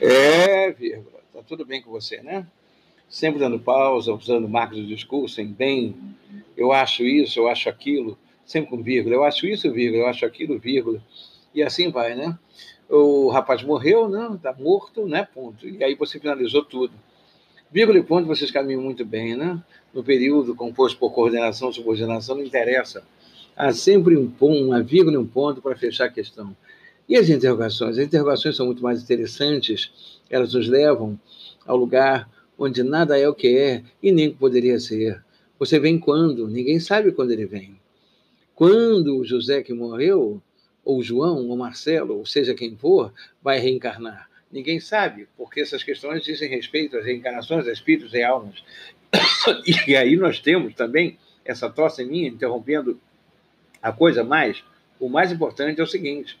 É, vírgula. Tá tudo bem com você, né? Sempre dando pausa, usando marcos de discurso em bem. Eu acho isso, eu acho aquilo, sempre com vírgula. Eu acho isso, vírgula. Eu acho aquilo, vírgula. E assim vai, né? O rapaz morreu, né? Tá morto, né? Ponto. E aí você finalizou tudo. Vírgula e ponto vocês caminham muito bem, né? No período composto por coordenação, subordinação, não interessa. Há sempre um ponto, uma vírgula e um ponto para fechar a questão. E as interrogações? As interrogações são muito mais interessantes, elas nos levam ao lugar onde nada é o que é e nem poderia ser. Você vem quando? Ninguém sabe quando ele vem. Quando José que morreu, ou João, ou Marcelo, ou seja quem for, vai reencarnar? Ninguém sabe, porque essas questões dizem respeito às reencarnações, a espíritos e almas. E aí nós temos também essa tosse minha interrompendo a coisa mais. O mais importante é o seguinte: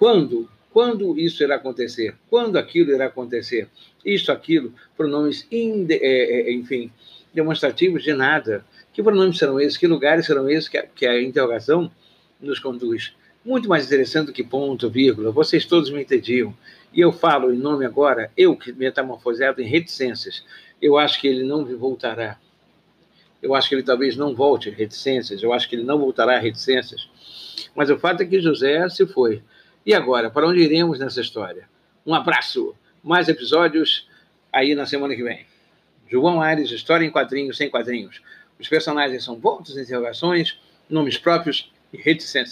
quando? Quando isso irá acontecer? Quando aquilo irá acontecer? Isso, aquilo, pronomes, inde, é, é, enfim, demonstrativos de nada. Que pronomes serão esses? Que lugares serão esses que a, que a interrogação nos conduz? Muito mais interessante do que ponto, vírgula. Vocês todos me entendiam. E eu falo em nome agora, eu que metamorfoseado em reticências. Eu acho que ele não voltará. Eu acho que ele talvez não volte reticências. Eu acho que ele não voltará reticências. Mas o fato é que José se foi. E agora, para onde iremos nessa história? Um abraço, mais episódios aí na semana que vem. João Aires, História em Quadrinhos, Sem Quadrinhos. Os personagens são pontos, interrogações, nomes próprios e reticências.